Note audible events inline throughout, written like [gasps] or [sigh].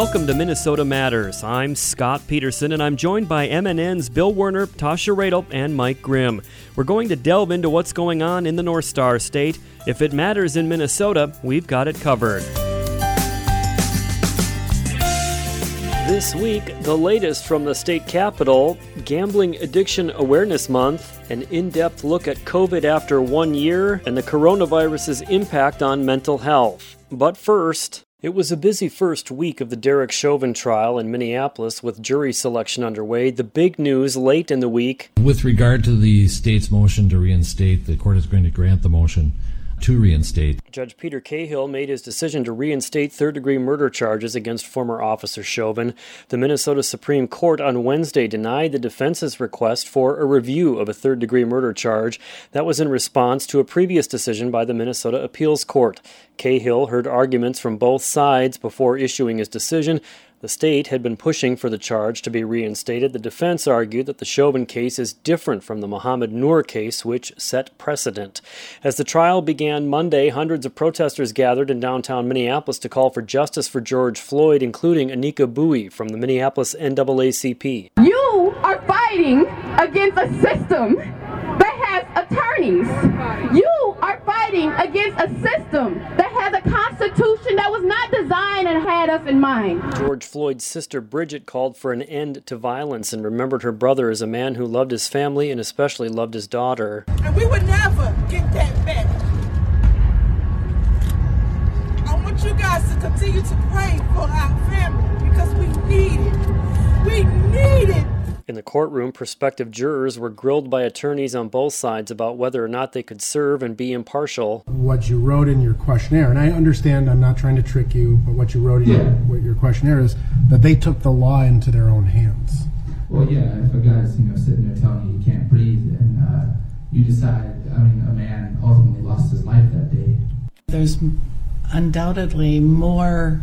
Welcome to Minnesota Matters. I'm Scott Peterson, and I'm joined by MNN's Bill Werner, Tasha Radel, and Mike Grimm. We're going to delve into what's going on in the North Star State. If it matters in Minnesota, we've got it covered. This week, the latest from the state capitol Gambling Addiction Awareness Month, an in depth look at COVID after one year, and the coronavirus's impact on mental health. But first, it was a busy first week of the Derek Chauvin trial in Minneapolis with jury selection underway. The big news late in the week. With regard to the state's motion to reinstate, the court is going to grant the motion to reinstate. Judge Peter Cahill made his decision to reinstate third degree murder charges against former officer Chauvin. The Minnesota Supreme Court on Wednesday denied the defense's request for a review of a third degree murder charge. That was in response to a previous decision by the Minnesota Appeals Court. Cahill heard arguments from both sides before issuing his decision. The state had been pushing for the charge to be reinstated. The defense argued that the Chauvin case is different from the Mohamed Noor case, which set precedent. As the trial began Monday, hundreds of protesters gathered in downtown Minneapolis to call for justice for George Floyd, including Anika Bowie from the Minneapolis NAACP. You are fighting against a system that has attorneys. Are fighting against a system that has a constitution that was not designed and had us in mind. George Floyd's sister Bridget called for an end to violence and remembered her brother as a man who loved his family and especially loved his daughter. And we would never get that back. I want you guys to continue to pray for our family because we need it. We need it. In the courtroom, prospective jurors were grilled by attorneys on both sides about whether or not they could serve and be impartial. What you wrote in your questionnaire, and I understand I'm not trying to trick you, but what you wrote in your, what your questionnaire is that they took the law into their own hands. Well, yeah, if a guy's you know sitting there telling you he can't breathe, and uh, you decide, I mean, a man ultimately lost his life that day. There's undoubtedly more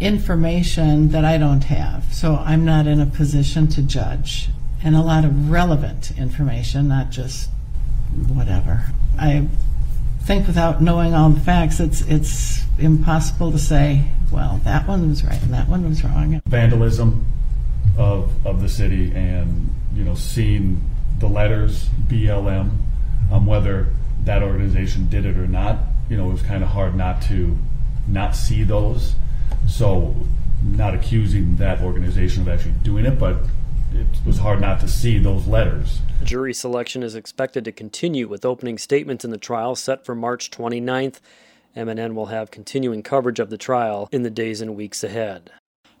information that I don't have, so I'm not in a position to judge. And a lot of relevant information, not just whatever. I think without knowing all the facts, it's it's impossible to say, well, that one was right and that one was wrong. vandalism of of the city and you know seeing the letters BLM um, whether that organization did it or not you know it was kind of hard not to not see those so not accusing that organization of actually doing it but it was hard not to see those letters Jury selection is expected to continue with opening statements in the trial set for March 29th. MNN will have continuing coverage of the trial in the days and weeks ahead.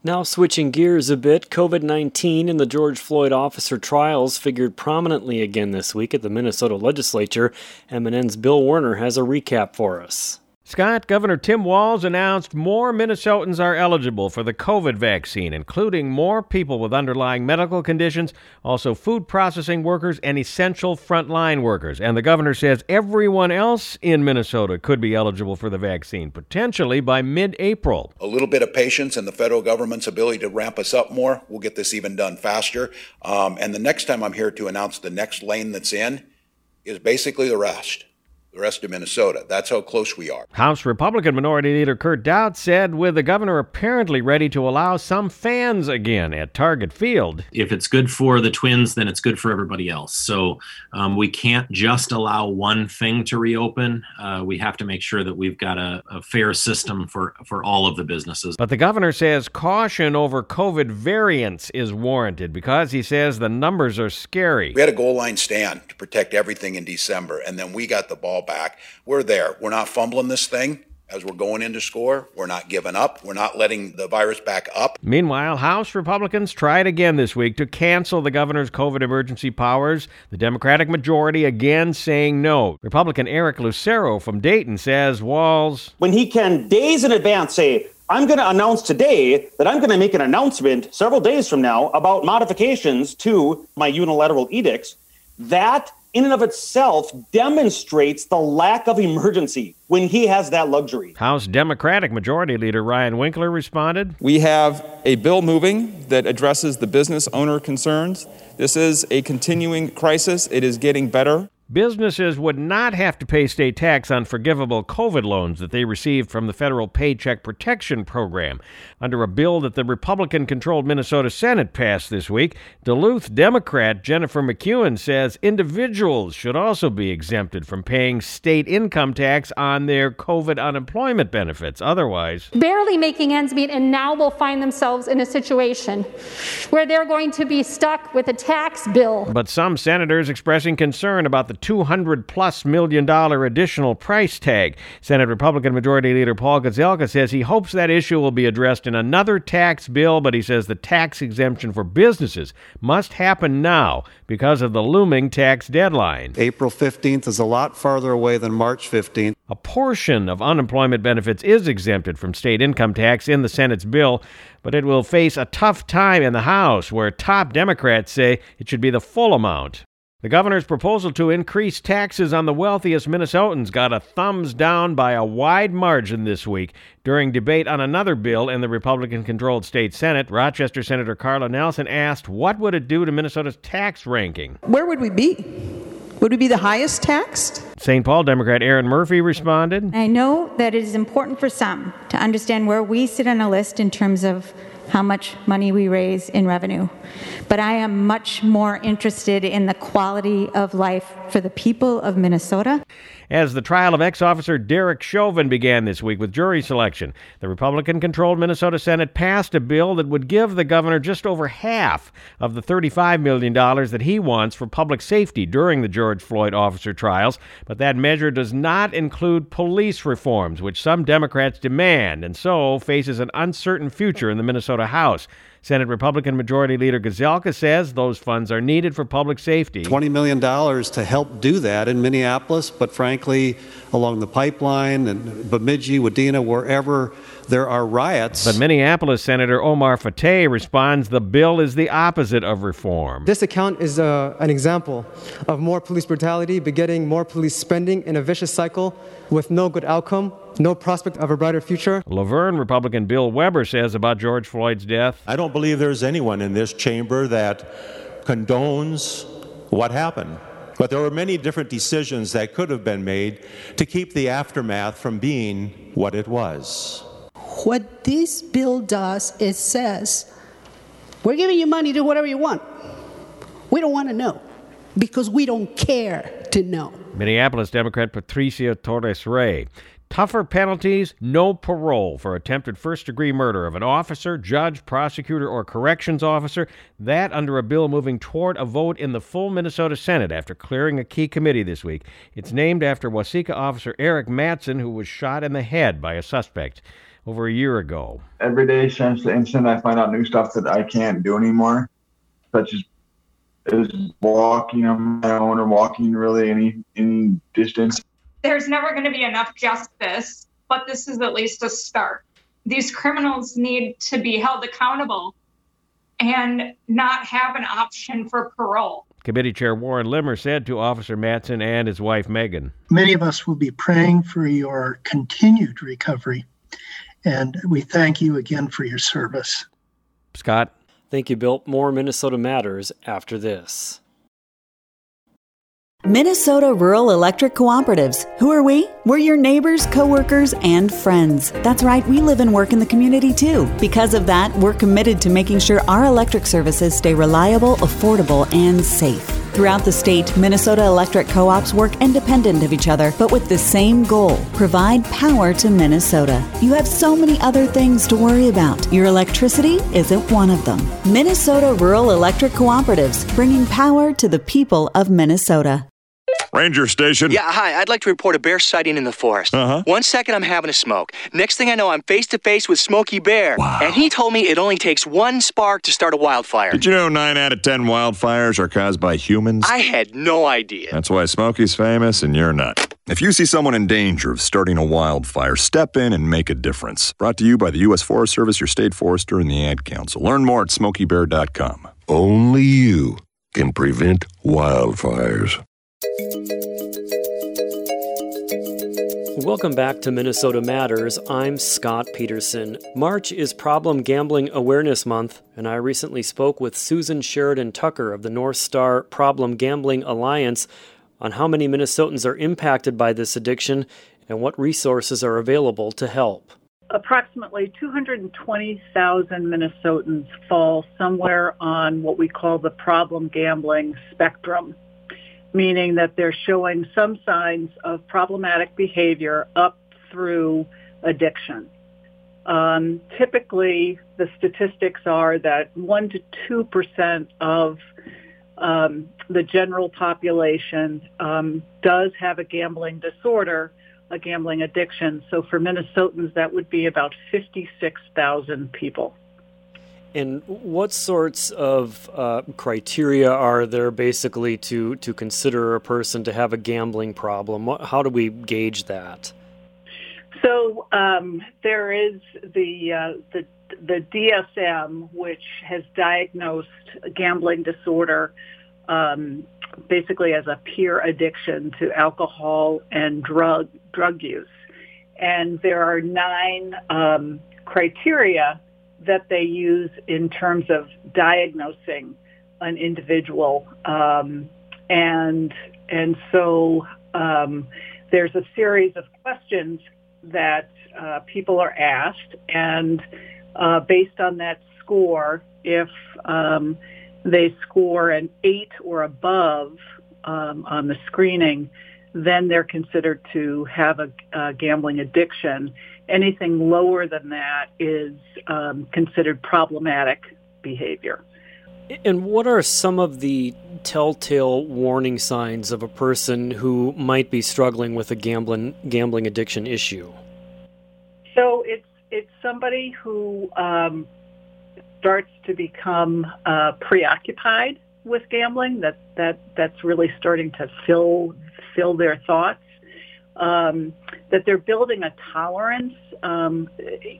Now, switching gears a bit, COVID 19 and the George Floyd officer trials figured prominently again this week at the Minnesota legislature. MNN's Bill Werner has a recap for us. Scott, Governor Tim Walz announced more Minnesotans are eligible for the COVID vaccine, including more people with underlying medical conditions, also food processing workers and essential frontline workers. And the governor says everyone else in Minnesota could be eligible for the vaccine, potentially by mid April. a little bit of patience and the federal government's ability to ramp us up more, we'll get this even done faster. Um, and the next time I'm here to announce the next lane that's in is basically the rest, the rest of Minnesota. That's how close we are. House Republican Minority Leader Kurt Daudt said, with the governor apparently ready to allow some fans again at Target Field. if it's good for the twins, then it's good for everybody else. So um, we can't just allow one thing to reopen. Uh, we have to make sure that we've got a, a fair system for, for all of the businesses. But the governor says caution over COVID variants is warranted because he says the numbers are scary. We had a goal line stand to protect everything in December, and then we got the ball back. We're there. We're not fumbling this thing as we're going into score. We're not giving up. We're not letting the virus back up. Meanwhile, House Republicans tried again this week to cancel the governor's COVID emergency powers. The Democratic majority again saying no. Republican Eric Lucero from Dayton says Walz when he can days in advance say, I'm going to announce today that I'm going to make an announcement several days from now about modifications to my unilateral edicts, that in and of itself demonstrates the lack of emergency when he has that luxury. House Democratic Majority Leader Ryan Winkler responded. We have a bill moving that addresses the business owner concerns. This is a continuing crisis. It is getting better. Businesses would not have to pay state tax on forgivable COVID loans that they received from the federal Paycheck Protection Program. Under a bill that the Republican controlled Minnesota Senate passed this week, Duluth Democrat Jennifer McEwen says individuals should also be exempted from paying state income tax on their COVID unemployment benefits. Otherwise, barely making ends meet and now will find themselves in a situation where they're going to be stuck with a tax bill. But some senators expressing concern about the 200 plus million dollar additional price tag. Senate Republican Majority Leader Paul Gazelka says he hopes that issue will be addressed in another tax bill, but he says the tax exemption for businesses must happen now because of the looming tax deadline. April 15th is a lot farther away than March 15th. A portion of unemployment benefits is exempted from state income tax in the Senate's bill, but it will face a tough time in the House, where top Democrats say it should be the full amount. The governor's proposal to increase taxes on the wealthiest Minnesotans got a thumbs down by a wide margin this week. During debate on another bill in the Republican controlled state Senate, Rochester Senator Carla Nelson asked what would it do to Minnesota's tax ranking? Where would we be? Would we be the highest taxed? St. Paul Democrat Erin Murphy responded I know that it is important for some to understand where we sit on a list in terms of how much money we raise in revenue. But I am much more interested in the quality of life for the people of Minnesota. As the trial of ex officer Derek Chauvin began this week with jury selection, the Republican controlled Minnesota Senate passed a bill that would give the governor just over half of the $35 million that he wants for public safety during the George Floyd officer trials. But that measure does not include police reforms, which some Democrats demand, and so faces an uncertain future in the Minnesota House. Senate Republican Majority Leader Gazelka says those funds are needed for public safety. $20 million to help do that in Minneapolis, but frankly, along the pipeline and Bemidji, Wadena, wherever there are riots. But Minneapolis Senator Omar Fateh responds the bill is the opposite of reform. This account is uh, an example of more police brutality begetting more police spending in a vicious cycle with no good outcome no prospect of a brighter future. Luverne Republican Bill Weber says about George Floyd's death. I don't believe there's anyone in this chamber that condones what happened. But there were many different decisions that could have been made to keep the aftermath from being what it was. What this bill does, it says, we're giving you money, to do whatever you want. We don't want to know because we don't care to know. Minneapolis Democrat Patricia Torres Ray. Tougher penalties, no parole for attempted first degree murder of an officer, judge, prosecutor, or corrections officer. That under a bill moving toward a vote in the full Minnesota Senate after clearing a key committee this week. It's named after Waseca officer Arik Matson, who was shot in the head by a suspect over a year ago. Every day since the incident, I find out new stuff that I can't do anymore, such as is walking on my own or walking really any any distance there's never going to be enough justice, but this is at least a start. These criminals need to be held accountable and not have an option for parole. Committee Chair Warren Limmer said to Officer Matson and his wife Megan. Many of us will be praying for your continued recovery, and we thank you again for your service. Scott. Thank you, Bill. More Minnesota Matters after this. Minnesota Rural Electric Cooperatives. Who are we? We're your neighbors, coworkers, and friends. That's right, we live and work in the community too. Because of that, we're committed to making sure our electric services stay reliable, affordable, and safe. Throughout the state, Minnesota electric co ops work independent of each other, but with the same goal provide power to Minnesota. You have so many other things to worry about. Your electricity isn't one of them. Minnesota Rural Electric Cooperatives, bringing power to the people of Minnesota. Ranger Station. Yeah, hi. I'd like to report a bear sighting in the forest. Uh-huh. One second I'm having a smoke. Next thing I know, I'm face to face with Smokey Bear. Wow. And he told me it only takes one spark to start a wildfire. Did you know 9 out of 10 wildfires are caused by humans? I had no idea. That's why Smokey's famous and you're not. If you see someone in danger of starting a wildfire, step in and make a difference. Brought to you by the U.S. Forest Service, your state forester, and the Ad Council. Learn more at smokeybear.com. Only you can prevent wildfires. Welcome back to Minnesota Matters. I'm Scott Peterson. March is Problem Gambling Awareness Month, and I recently spoke with Susan Sheridan Tucker of the North Star Problem Gambling Alliance. on how many Minnesotans are impacted by this addiction and what resources are available to help. Approximately 220,000 Minnesotans fall somewhere on what we call the problem gambling spectrum, meaning that they're showing some signs of problematic behavior up through addiction. Um, typically, the statistics are that 1 to 2 percent of um, the general population um, does have a gambling disorder, a gambling addiction. So for Minnesotans, that would be about 56,000 people. And what sorts of uh, criteria are there basically to, to consider a person to have a gambling problem? What, how do we gauge that? So um, there is the, uh, the the DSM, which has diagnosed gambling disorder um, basically as a peer addiction to alcohol and drug drug use. And there are nine um, criteria that they use in terms of diagnosing an individual. Um, and and so um, there's a series of questions that uh, people are asked, and uh, based on that score, if um, they score an eight or above um, on the screening, then they're considered to have a, a gambling addiction. Anything lower than that is um, considered problematic behavior. And what are some of the telltale warning signs of a person who might be struggling with a gambling gambling addiction issue? So it's it's somebody who um, starts to become uh, preoccupied with gambling. That that that's really starting to fill fill their thoughts. Um, that they're building a tolerance um,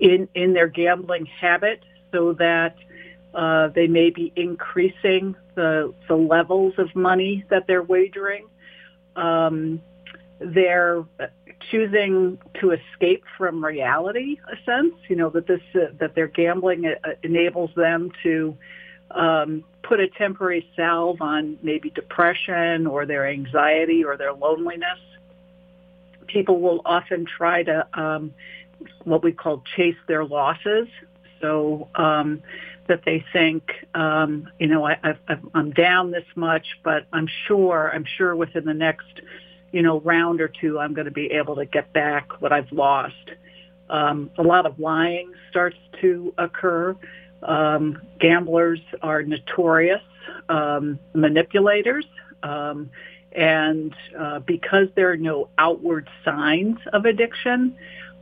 in in their gambling habit, so that uh, they may be increasing the the levels of money that they're wagering. Um, they're choosing to escape from reality, a sense, you know, that this, uh, that their gambling uh, enables them to um, put a temporary salve on maybe depression or their anxiety or their loneliness. People will often try to um, what we call chase their losses. So um, that they think, um, you know, I, I, I'm down this much, but I'm sure, I'm sure within the next you know, round or two, I'm going to be able to get back what I've lost. Um, a lot of lying starts to occur. Um, gamblers are notorious um, manipulators. Um, and uh, because there are no outward signs of addiction,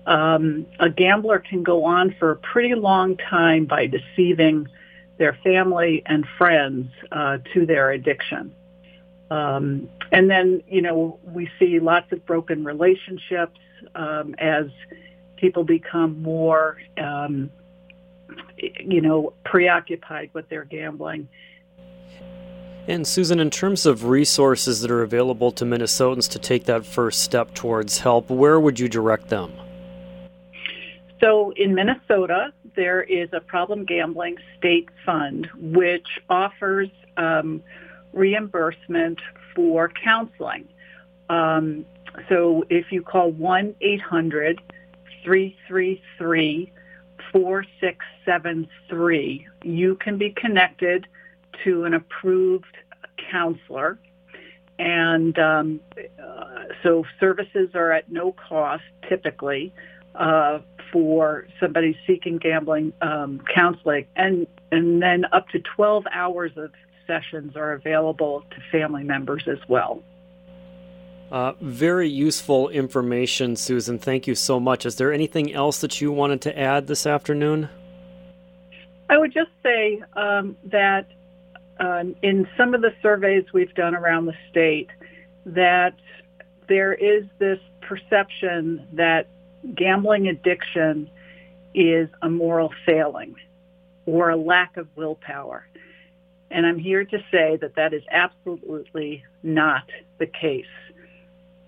um, a gambler can go on for a pretty long time by deceiving their family and friends uh, to their addiction. Um, and then, you know, we see lots of broken relationships um, as people become more, um, you know, preoccupied with their gambling. And Susan, in terms of resources that are available to Minnesotans to take that first step towards help, where would you direct them? So in Minnesota, there is a problem gambling state fund which offers um, reimbursement for counseling. Um, so if you call 1-800-333-4673, you can be connected to an approved counselor. And um, uh, so services are at no cost typically uh, for somebody seeking gambling um, counseling, and and then up to 12 hours of sessions are available to family members as well. Uh, very useful information, Susan. Thank you so much. Is there anything else that you wanted to add this afternoon? I would just say um, that um, in some of the surveys we've done around the state, that there is this perception that gambling addiction is a moral failing or a lack of willpower. And I'm here to say that that is absolutely not the case.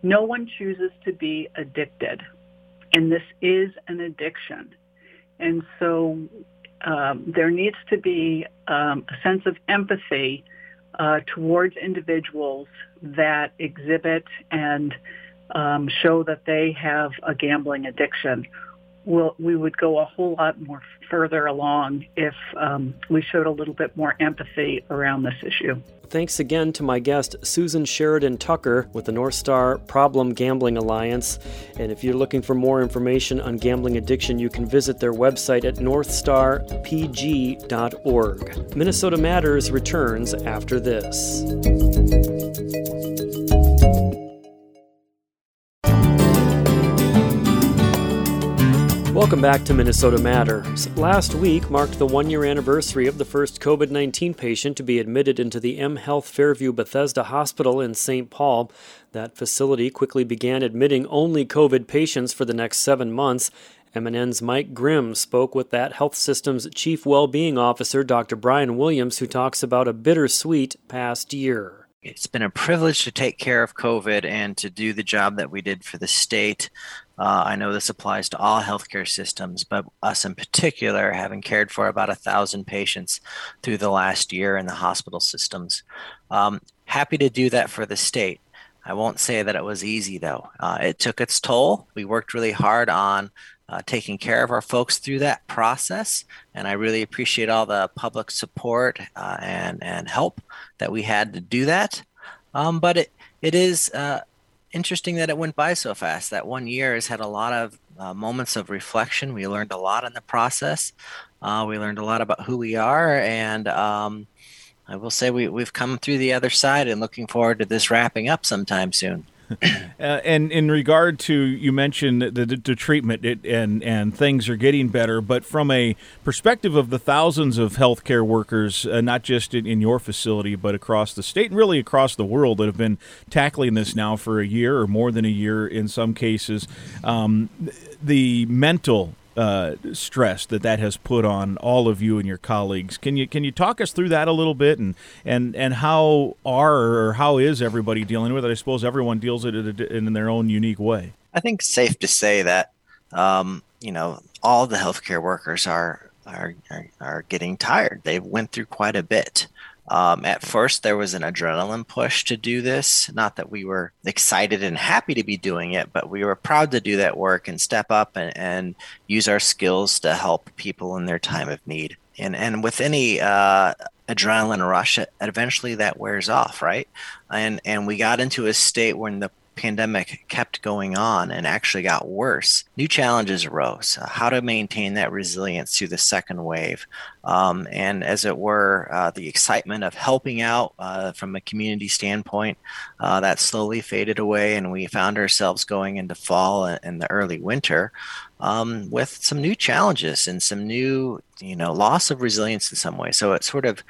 No one chooses to be addicted, and this is an addiction. And so um, there needs to be um, a sense of empathy uh, towards individuals that exhibit and um, show that they have a gambling addiction. We'll, we would go a whole lot more further along if um, we showed a little bit more empathy around this issue. Thanks again to my guest, Susan Sheridan Tucker with the North Star Problem Gambling Alliance. And if you're looking for more information on gambling addiction, you can visit their website at northstarpg.org. Minnesota Matters returns after this. Welcome back to Minnesota Matters. Last week marked the one year anniversary of the first COVID 19 patient to be admitted into the M Health Fairview Bethesda Hospital in St. Paul. That facility quickly began admitting only COVID patients for the next seven months. MNN's Mike Grimm spoke with that health system's chief well-being officer, Dr. Brian Williams, who talks about a bittersweet past year. It's been a privilege to take care of COVID and to do the job that we did for the state. Uh, I know this applies to all healthcare systems, but us in particular, having cared for about a thousand patients through the last year in the hospital systems. Um, happy to do that for the state. I won't say that it was easy though. Uh, it took its toll. We worked really hard on uh, taking care of our folks through that process, and I really appreciate all the public support uh, and and help that we had to do that. Um, but it it is uh, interesting that it went by so fast. That one year has had a lot of uh, moments of reflection. We learned a lot in the process. Uh, we learned a lot about who we are, and um, I will say we, we've come through the other side and looking forward to this wrapping up sometime soon. [coughs] uh, and in regard to you mentioned the, the, the treatment it, and and things are getting better, but from a perspective of the thousands of healthcare workers, uh, not just in, in, your facility but across the state and really across the world that have been tackling this now for a year or more than a year in some cases, um, the mental uh, stress that that has put on all of you and your colleagues. Can you can you talk us through that a little bit and and and how are or how is everybody dealing with it? I suppose everyone deals it in their own unique way. I think safe to say that um, you know all the healthcare workers are are are, are getting tired. They went through quite a bit. Um, at first, there was an adrenaline push to do this. Not that we were excited and happy to be doing it, but we were proud to do that work and step up and, and use our skills to help people in their time of need. And and with any uh, adrenaline rush, eventually that wears off, right? And and we got into a state when the pandemic kept going on and actually got worse, new challenges arose. Uh, how to maintain that resilience through the second wave. Um, and as it were, uh, the excitement of helping out uh, from a community standpoint, uh, that slowly faded away, and we found ourselves going into fall and the early winter um, with some new challenges and some new, you know, loss of resilience in some way. So it sort of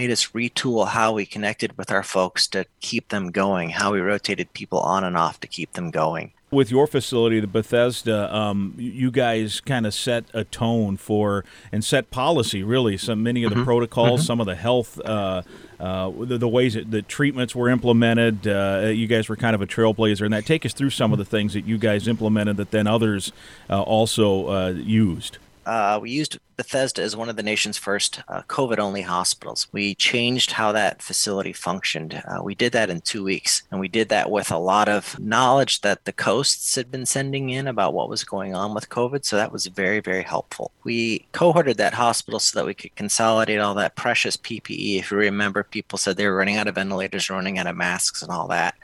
made us retool how we connected with our folks to keep them going, how we rotated people on and off to keep them going. With your facility, the Bethesda, um, you guys kind of set a tone for and set policy. Really, some many of the mm-hmm. protocols, mm-hmm. some of the health, uh, uh, the, the, ways that the treatments were implemented. Uh, you guys were kind of a trailblazer, and that take us through some of the things that you guys implemented that then others uh, also uh, used. Uh, we used Bethesda as one of the nation's first uh, COVID only hospitals. We changed how that facility functioned. Uh, we did that in two weeks, and we did that with a lot of knowledge that the coasts had been sending in about what was going on with COVID. So that was very, very helpful. We cohorted that hospital so that we could consolidate all that precious PPE. If you remember, people said they were running out of ventilators, running out of masks, and all that.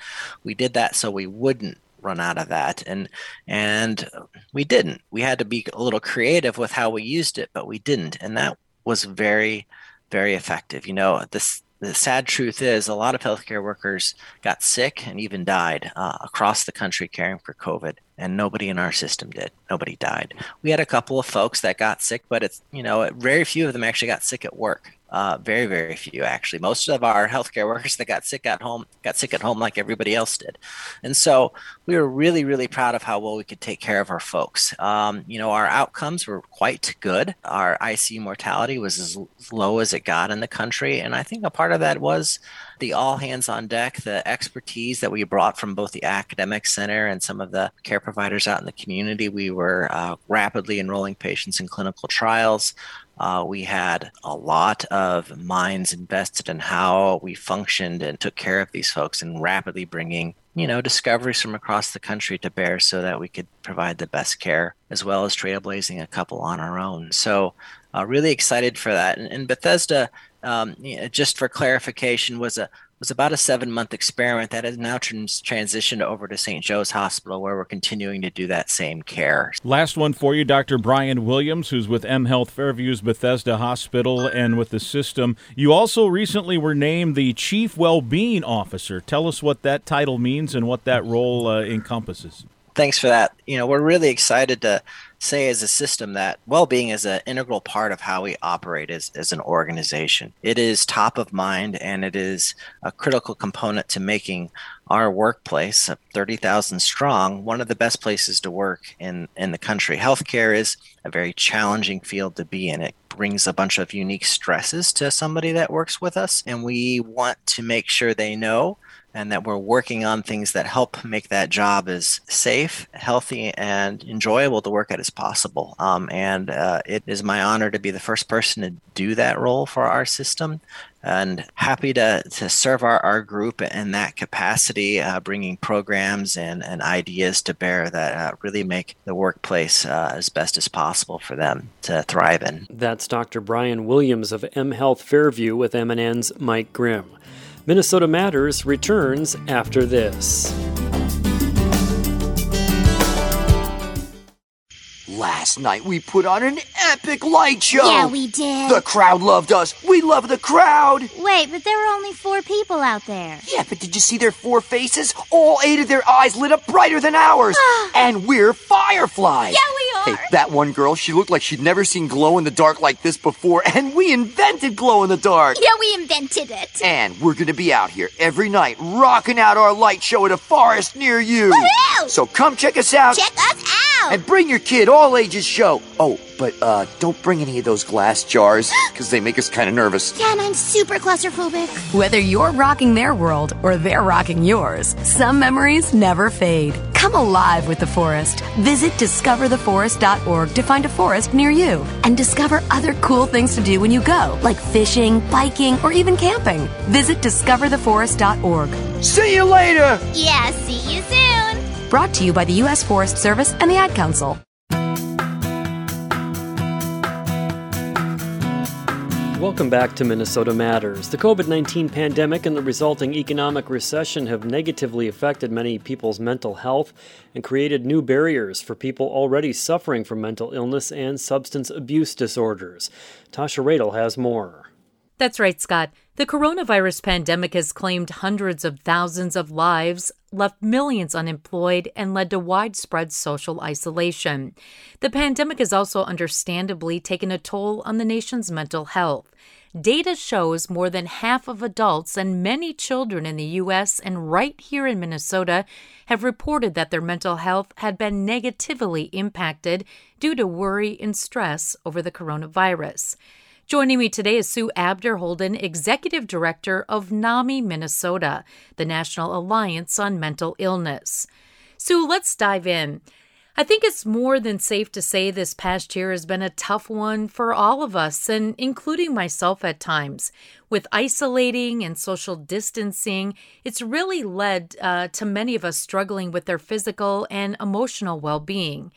We did that so we wouldn't run out of that and and we didn't. We had to be a little creative with how we used it but we didn't and that was very very effective. You know this the sad truth is a lot of healthcare workers got sick and even died uh, across the country caring for covid and nobody in our system did. Nobody died. We had a couple of folks that got sick but it's you know very few of them actually got sick at work uh, very, very few actually. Most of our healthcare workers that got sick at home got sick at home like everybody else did, and so we were really, really proud of how well we could take care of our folks. Um, you know, our outcomes were quite good. Our ICU mortality was as low as it got in the country, and I think a part of that was the all hands on deck, the expertise that we brought from both the academic center and some of the care providers out in the community. We were uh, rapidly enrolling patients in clinical trials. Uh, we had a lot of minds invested in how we functioned and took care of these folks and rapidly bringing you know, discoveries from across the country to bear so that we could provide the best care, as well as trailblazing a couple on our own. So, uh, really excited for that. And, and Bethesda, um, just for clarification, was a was about a seven month experiment that has now trans- transitioned over to St. Joe's Hospital, where we're continuing to do that same care. Last one for you, Dr. Brian Williams, who's with M Health Fairview's Bethesda Hospital and with the system. You also recently were named the Chief Wellbeing Officer. Tell us what that title means and what that role uh, encompasses. Thanks for that. You know, we're really excited to say as a system that well-being is an integral part of how we operate as, as an organization. It is top of mind and it is a critical component to making our workplace uh, 30,000 strong one of the best places to work in in the country. Healthcare is a very challenging field to be in. It brings a bunch of unique stresses to somebody that works with us and we want to make sure they know and that we're working on things that help make that job as safe, healthy, and enjoyable to work at as possible. Um, and uh, it is my honor to be the first person to do that role for our system. And happy to, to serve our, our group in that capacity, uh, bringing programs and, and ideas to bear that uh, really make the workplace uh, as best as possible for them to thrive in. That's Dr. Brian Williams of M Health Fairview with MNN's Mike Grimm. Minnesota Matters returns after this. Last night we put on an epic light show. Yeah, we did. The crowd loved us. We love the crowd. Wait, but there were only four people out there. Yeah, but did you see their four faces? All eight of their eyes lit up brighter than ours. Ah. and we're fireflies. Yeah, we are. Hey, that one girl, she looked like she'd never seen glow in the dark like this before, and we invented glow in the dark. Yeah, we invented it. And we're gonna be out here every night rocking out our light show at a forest near you. Woohoo! So come check us out. Check us out. And bring your kid, all ages show. Oh, but uh, don't bring any of those glass jars, [gasps] because they make us kind of nervous. Yeah, and I'm super claustrophobic. Whether you're rocking their world or they're rocking yours, some memories never fade. Come alive with the forest. Visit discovertheforest.org to find a forest near you and discover other cool things to do when you go, like fishing, biking, or even camping. Visit discovertheforest.org. See you later! Yeah, see you soon. Brought to you by the U.S. Forest Service and the Ad Council. Welcome back to Minnesota Matters. The COVID 19 pandemic and the resulting economic recession have negatively affected many people's mental health and created new barriers for people already suffering from mental illness and substance abuse disorders. Tasha Radel has more. That's right, Scott. The coronavirus pandemic has claimed hundreds of thousands of lives, left millions unemployed, and led to widespread social isolation. The pandemic has also understandably taken a toll on the nation's mental health. Data shows more than half of adults and many children in the U.S. and right here in Minnesota have reported that their mental health had been negatively impacted due to worry and stress over the coronavirus. Joining me today is Sue Abderholden, Executive Director of NAMI Minnesota, the National Alliance on Mental Illness. Sue, let's dive in. I think it's more than safe to say this past year has been a tough one for all of us, and including myself at times. With isolating and social distancing, it's really led uh, to many of us struggling with their physical and emotional well being.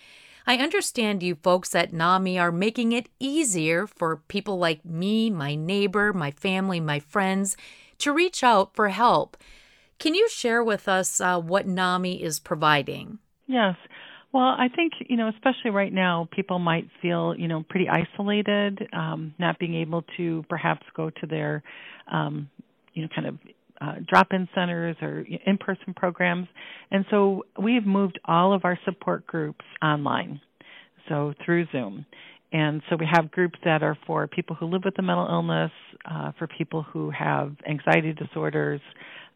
I understand you folks at NAMI are making it easier for people like me, my neighbor, my family, my friends to reach out for help. Can you share with us uh, what NAMI is providing? Yes. Well, I think, you know, especially right now, people might feel, you know, pretty isolated, um, not being able to perhaps go to their, um, you know, kind of uh, drop-in centers or in-person programs, and so we've moved all of our support groups online, so through Zoom. And so we have groups that are for people who live with a mental illness, uh, for people who have anxiety disorders,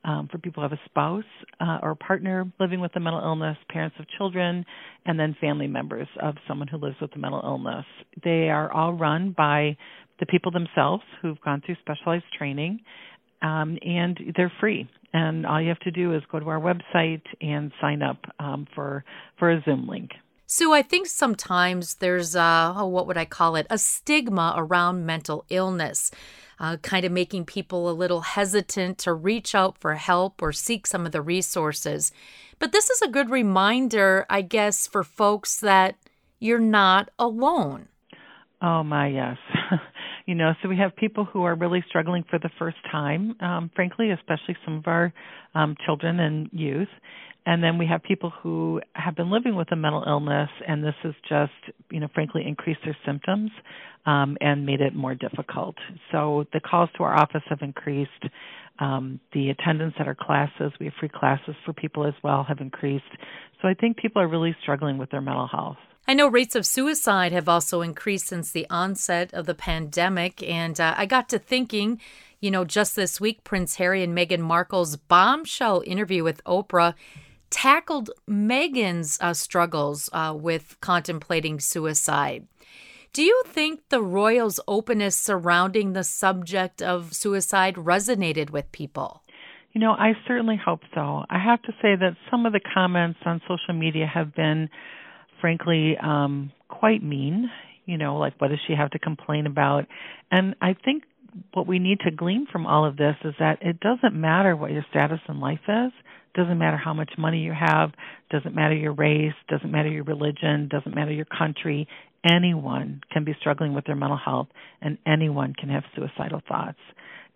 um, for people who have a spouse uh, or partner living with a mental illness, parents of children, and then family members of someone who lives with a mental illness. They are all run by the people themselves who've gone through specialized training um, and they're free. And all you have to do is go to our website and sign up um, for for a Zoom link. Sue, I think sometimes there's, a, oh, what would I call it, a stigma around mental illness, uh, kind of making people a little hesitant to reach out for help or seek some of the resources. But this is a good reminder, I guess, for folks that you're not alone. Oh, my, yes. [laughs] you know, so we have people who are really struggling for the first time, um, frankly, especially some of our um, children and youth. And then we have people who have been living with a mental illness, and this has just, you know, frankly increased their symptoms um, and made it more difficult. So the calls to our office have increased. Um, the attendance at our classes, we have free classes for people as well, have increased. So I think people are really struggling with their mental health. I know rates of suicide have also increased since the onset of the pandemic. And uh, I got to thinking, you know, just this week, Prince Harry and Meghan Markle's bombshell interview with Oprah tackled Meghan's uh, struggles uh, with contemplating suicide. Do you think the royals' openness surrounding the subject of suicide resonated with people? You know, I certainly hope so. I have to say that some of the comments on social media have been, frankly, um, quite mean. You know, like what does she have to complain about? And I think what we need to glean from all of this is that it doesn't matter what your status in life is. Doesn't matter how much money you have, doesn't matter your race, doesn't matter your religion, doesn't matter your country. Anyone can be struggling with their mental health and anyone can have suicidal thoughts.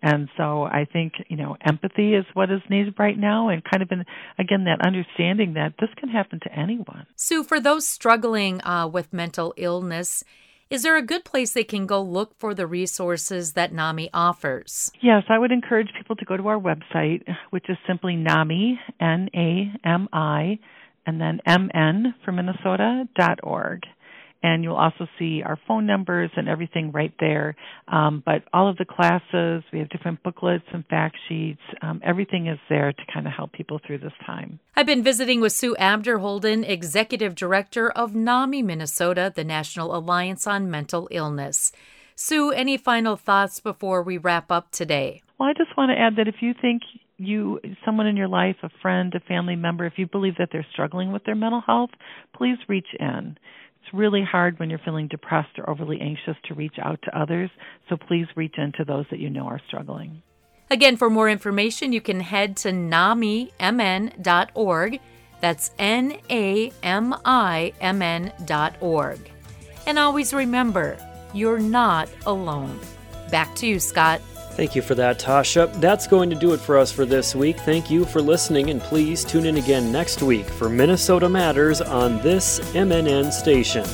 And so I think, you know, empathy is what is needed right now and kind of, in, again, that understanding that this can happen to anyone. Sue, for those struggling uh, with mental illness, is there a good place they can go look for the resources that NAMI offers? Yes, I would encourage people to go to our website, which is simply NAMI, N A M I, and then M N for Minnesota dot org and you'll also see our phone numbers and everything right there. Um, but all of the classes, we have different booklets and fact sheets. Um, everything is there to kind of help people through this time. I've been visiting with Sue Abderholden, Executive Director of NAMI Minnesota, the National Alliance on Mental Illness. Sue, any final thoughts before we wrap up today? Well, I just want to add that if you think you someone in your life, a friend, a family member, if you believe that they're struggling with their mental health, please reach in. It's really hard when you're feeling depressed or overly anxious to reach out to others, so please reach into those that you know are struggling. Again, for more information, you can head to namimn.org. That's N A M I M N.org. And always remember, you're not alone. Back to you, Scott. Thank you for that, Tasha. That's going to do it for us for this week. Thank you for listening, and please tune in again next week for Minnesota Matters on this MNN station.